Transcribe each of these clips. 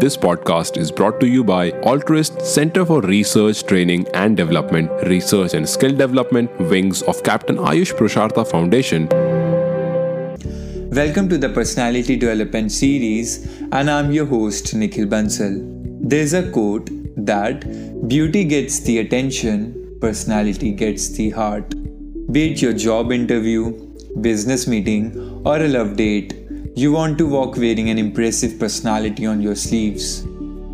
This podcast is brought to you by Altruist Center for Research, Training and Development, Research and Skill Development, wings of Captain Ayush Purushottam Foundation. Welcome to the Personality Development Series, and I'm your host, Nikhil Bansal. There's a quote that beauty gets the attention, personality gets the heart. Be it your job interview, business meeting, or a love date, you want to walk wearing an impressive personality on your sleeves.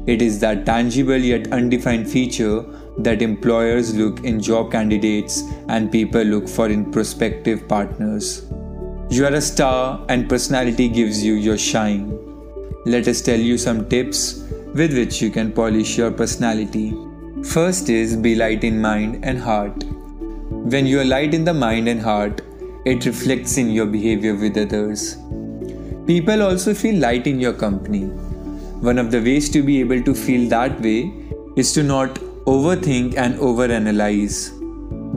It is that tangible yet undefined feature that employers look in job candidates and people look for in prospective partners. You are a star and personality gives you your shine. Let us tell you some tips with which you can polish your personality. First is be light in mind and heart. When you are light in the mind and heart, it reflects in your behavior with others. People also feel light in your company. One of the ways to be able to feel that way is to not overthink and overanalyze.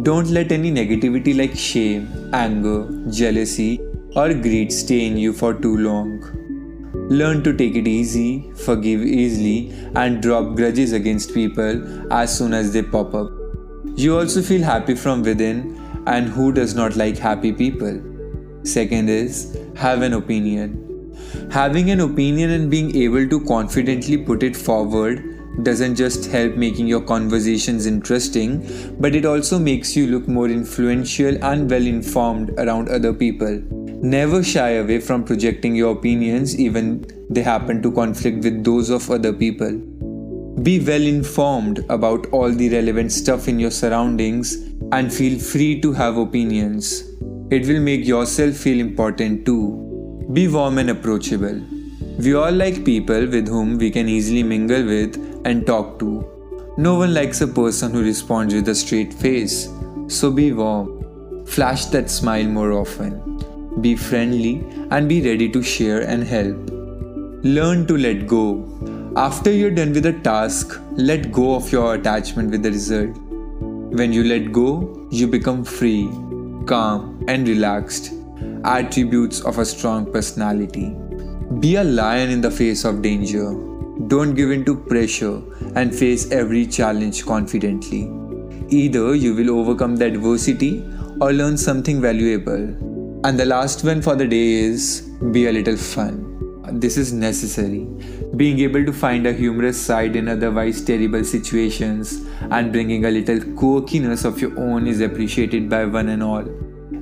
Don't let any negativity like shame, anger, jealousy, or greed stay in you for too long. Learn to take it easy, forgive easily, and drop grudges against people as soon as they pop up. You also feel happy from within, and who does not like happy people? Second is have an opinion. Having an opinion and being able to confidently put it forward doesn't just help making your conversations interesting, but it also makes you look more influential and well informed around other people. Never shy away from projecting your opinions, even they happen to conflict with those of other people. Be well informed about all the relevant stuff in your surroundings and feel free to have opinions. It will make yourself feel important too. Be warm and approachable. We all like people with whom we can easily mingle with and talk to. No one likes a person who responds with a straight face. So be warm. Flash that smile more often. Be friendly and be ready to share and help. Learn to let go. After you're done with a task, let go of your attachment with the result. When you let go, you become free calm, and relaxed, attributes of a strong personality. Be a lion in the face of danger. Don't give in to pressure and face every challenge confidently. Either you will overcome the adversity or learn something valuable. And the last one for the day is be a little fun. This is necessary. Being able to find a humorous side in otherwise terrible situations and bringing a little quirkiness of your own is appreciated by one and all.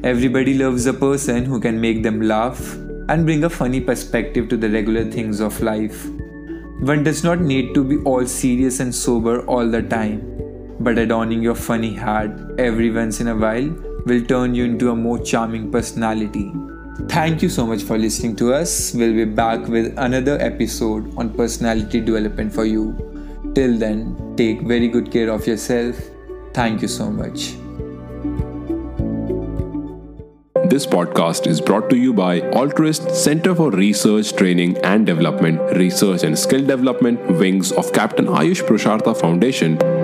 Everybody loves a person who can make them laugh and bring a funny perspective to the regular things of life. One does not need to be all serious and sober all the time, but adorning your funny hat every once in a while will turn you into a more charming personality. Thank you so much for listening to us. We'll be back with another episode on personality development for you. Till then, take very good care of yourself. Thank you so much. This podcast is brought to you by Altruist Center for Research, Training and Development, Research and Skill Development, wings of Captain Ayush Purushottam Foundation.